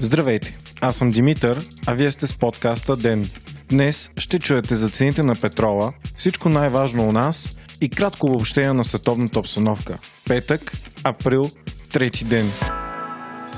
Здравейте, аз съм Димитър, а вие сте с подкаста ДЕН. Днес ще чуете за цените на петрола, всичко най-важно у нас и кратко обобщение на световната обстановка. Петък, април, трети ден.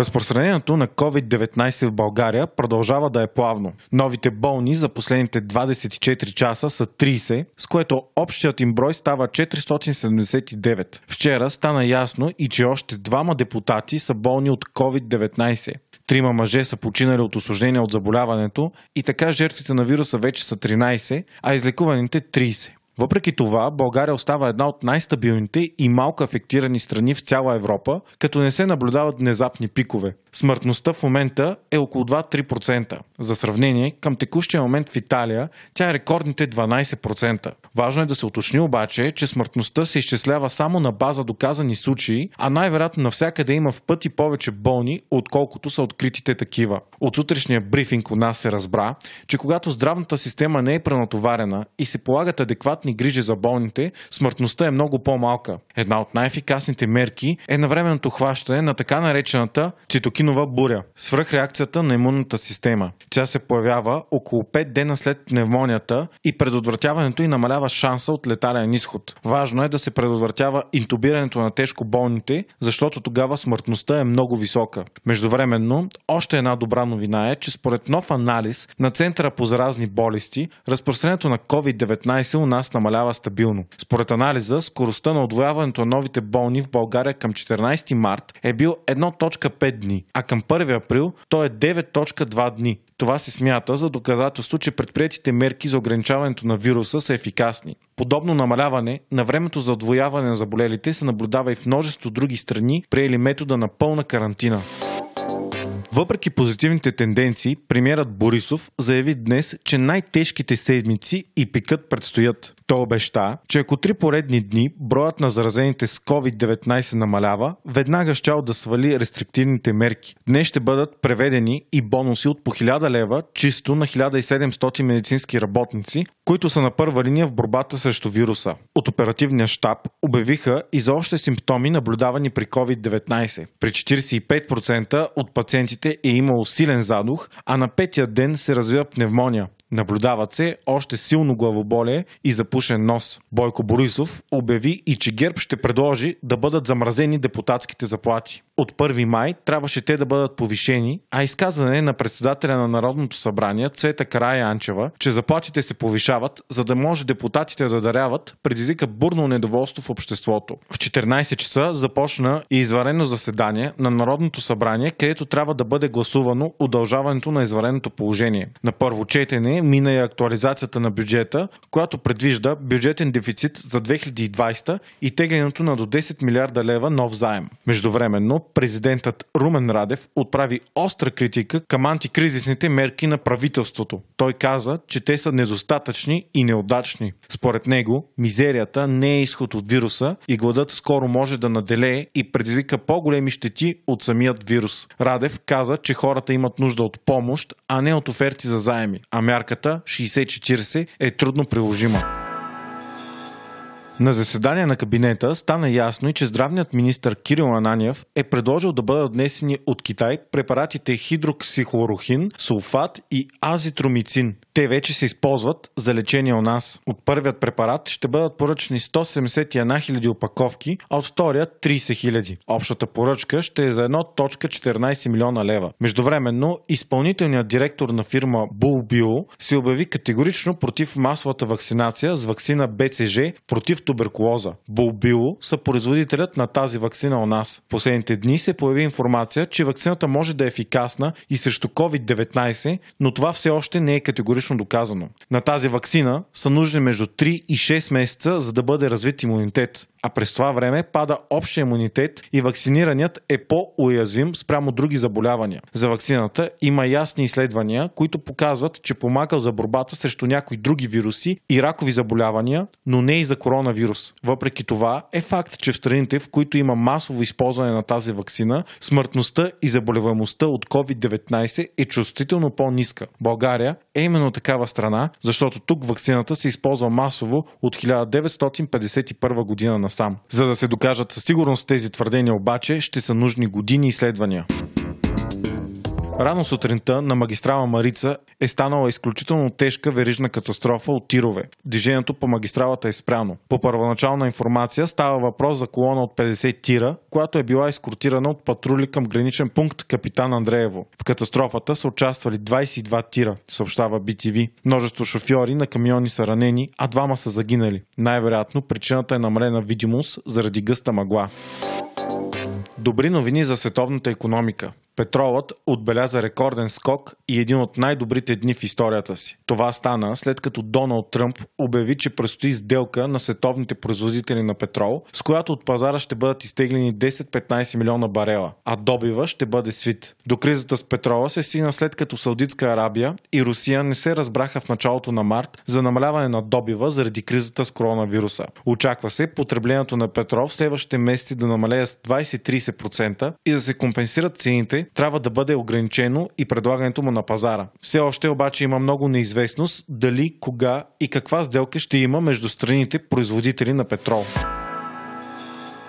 Разпространението на COVID-19 в България продължава да е плавно. Новите болни за последните 24 часа са 30, с което общият им брой става 479. Вчера стана ясно и че още двама депутати са болни от COVID-19. Трима мъже са починали от осложнения от заболяването и така жертвите на вируса вече са 13, а излекуваните 30. Въпреки това, България остава една от най-стабилните и малко афектирани страни в цяла Европа, като не се наблюдават внезапни пикове. Смъртността в момента е около 2-3%. За сравнение, към текущия момент в Италия тя е рекордните 12%. Важно е да се уточни обаче, че смъртността се изчислява само на база доказани случаи, а най-вероятно навсякъде има в пъти повече болни, отколкото са откритите такива. От сутрешния брифинг у нас се разбра, че когато здравната система не е пренатоварена и се полагат адекватни грижи за болните, смъртността е много по-малка. Една от най-ефикасните мерки е навременното хващане на така наречената цитокинова буря, свръхреакцията на имунната система. Тя се появява около 5 дена след пневмонията и предотвратяването и намалява шанса от летален изход. Важно е да се предотвратява интубирането на тежко болните, защото тогава смъртността е много висока. Междувременно, още една добра новина е, че според нов анализ на Центъра по заразни болести, разпространението на COVID-19 у нас намалява стабилно. Според анализа, скоростта на отвояването на новите болни в България към 14 март е бил 1.5 дни, а към 1 април то е 9.2 дни. Това се смята за доказателство, че предприятите мерки за ограничаването на вируса са ефикасни. Подобно намаляване на времето за отвояване на заболелите се наблюдава и в множество други страни, приели метода на пълна карантина. Въпреки позитивните тенденции, премьерът Борисов заяви днес, че най-тежките седмици и пикът предстоят. Той обеща, че ако три поредни дни броят на заразените с COVID-19 намалява, веднага щял да свали рестриктивните мерки. Днес ще бъдат преведени и бонуси от по 1000 лева чисто на 1700 медицински работници, които са на първа линия в борбата срещу вируса. От оперативния щаб обявиха и за още симптоми наблюдавани при COVID-19. При 45% от пациентите е имало силен задух, а на петия ден се развива пневмония. Наблюдават се още силно главоболие и запушен нос. Бойко Борисов обяви и че ГЕРБ ще предложи да бъдат замразени депутатските заплати. От 1 май трябваше те да бъдат повишени, а изказване на председателя на Народното събрание Цвета Карая Анчева, че заплатите се повишават, за да може депутатите да даряват, предизвика бурно недоволство в обществото. В 14 часа започна и изварено заседание на Народното събрание, където трябва да бъде гласувано удължаването на извареното положение. На първо четене мина и актуализацията на бюджета, която предвижда бюджетен дефицит за 2020 и теглянето на до 10 милиарда лева нов заем. Междувременно, президентът Румен Радев отправи остра критика към антикризисните мерки на правителството. Той каза, че те са недостатъчни и неудачни. Според него, мизерията не е изход от вируса и гладът скоро може да наделее и предизвика по-големи щети от самият вирус. Радев каза, че хората имат нужда от помощ, а не от оферти за заеми, а мярката 60-40 е трудно приложима. На заседание на кабинета стана ясно и че здравният министр Кирил Ананиев е предложил да бъдат внесени от Китай препаратите хидроксихлорохин, сулфат и азитромицин. Те вече се използват за лечение у нас. От първият препарат ще бъдат поръчани 171 000 опаковки, а от втория 30 000. Общата поръчка ще е за 1.14 милиона лева. Междувременно, изпълнителният директор на фирма BullBio се обяви категорично против масовата вакцинация с вакцина БЦЖ против туберкулоза. Булбило са производителят на тази вакцина у нас. В последните дни се появи информация, че вакцината може да е ефикасна и срещу COVID-19, но това все още не е категорично доказано. На тази вакцина са нужни между 3 и 6 месеца, за да бъде развит имунитет. А през това време пада общия имунитет и вакцинираният е по-уязвим спрямо други заболявания. За вакцината има ясни изследвания, които показват, че помага за борбата срещу някои други вируси и ракови заболявания, но не и за коронавирус. Въпреки това е факт, че в страните, в които има масово използване на тази вакцина, смъртността и заболеваемостта от COVID-19 е чувствително по-ниска. България е именно такава страна, защото тук вакцината се използва масово от 1951 година насам. За да се докажат със сигурност тези твърдения обаче, ще са нужни години изследвания. Рано сутринта на магистрала Марица е станала изключително тежка верижна катастрофа от тирове. Движението по магистралата е спряно. По първоначална информация става въпрос за колона от 50 тира, която е била изкортирана от патрули към граничен пункт Капитан Андреево. В катастрофата са участвали 22 тира, съобщава BTV. Множество шофьори на камиони са ранени, а двама са загинали. Най-вероятно причината е намалена видимост заради гъста мъгла. Добри новини за световната економика. Петролът отбеляза рекорден скок и един от най-добрите дни в историята си. Това стана след като Доналд Тръмп обяви, че предстои сделка на световните производители на петрол, с която от пазара ще бъдат изтеглени 10-15 милиона барела, а добива ще бъде свит. До кризата с петрола се стигна след като Саудитска Арабия и Русия не се разбраха в началото на март за намаляване на добива заради кризата с коронавируса. Очаква се потреблението на петрол в следващите месеци да намалее с 20-30% и да се компенсират цените трябва да бъде ограничено и предлагането му на пазара. Все още обаче има много неизвестност дали, кога и каква сделка ще има между страните производители на петрол.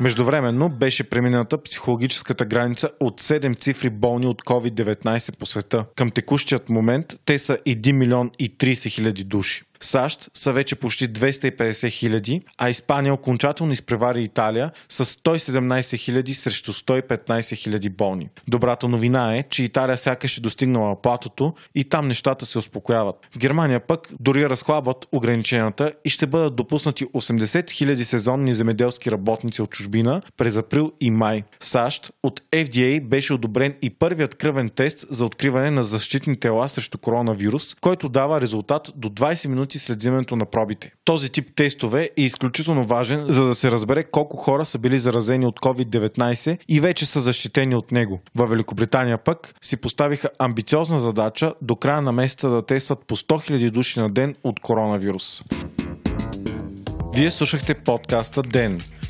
Междувременно беше премината психологическата граница от 7 цифри болни от COVID-19 по света. Към текущият момент те са 1 милион и 30 хиляди души. САЩ са вече почти 250 хиляди, а Испания окончателно изпревари Италия с 117 хиляди срещу 115 хиляди болни. Добрата новина е, че Италия сякаш е достигнала платото и там нещата се успокояват. В Германия пък дори разхлабват ограниченията и ще бъдат допуснати 80 хиляди сезонни земеделски работници от чужбина през април и май. САЩ от FDA беше одобрен и първият кръвен тест за откриване на защитни тела срещу коронавирус, който дава резултат до 20 минути минути след взимането на пробите. Този тип тестове е изключително важен, за да се разбере колко хора са били заразени от COVID-19 и вече са защитени от него. Във Великобритания пък си поставиха амбициозна задача до края на месеца да тестват по 100 000 души на ден от коронавирус. Вие слушахте подкаста Ден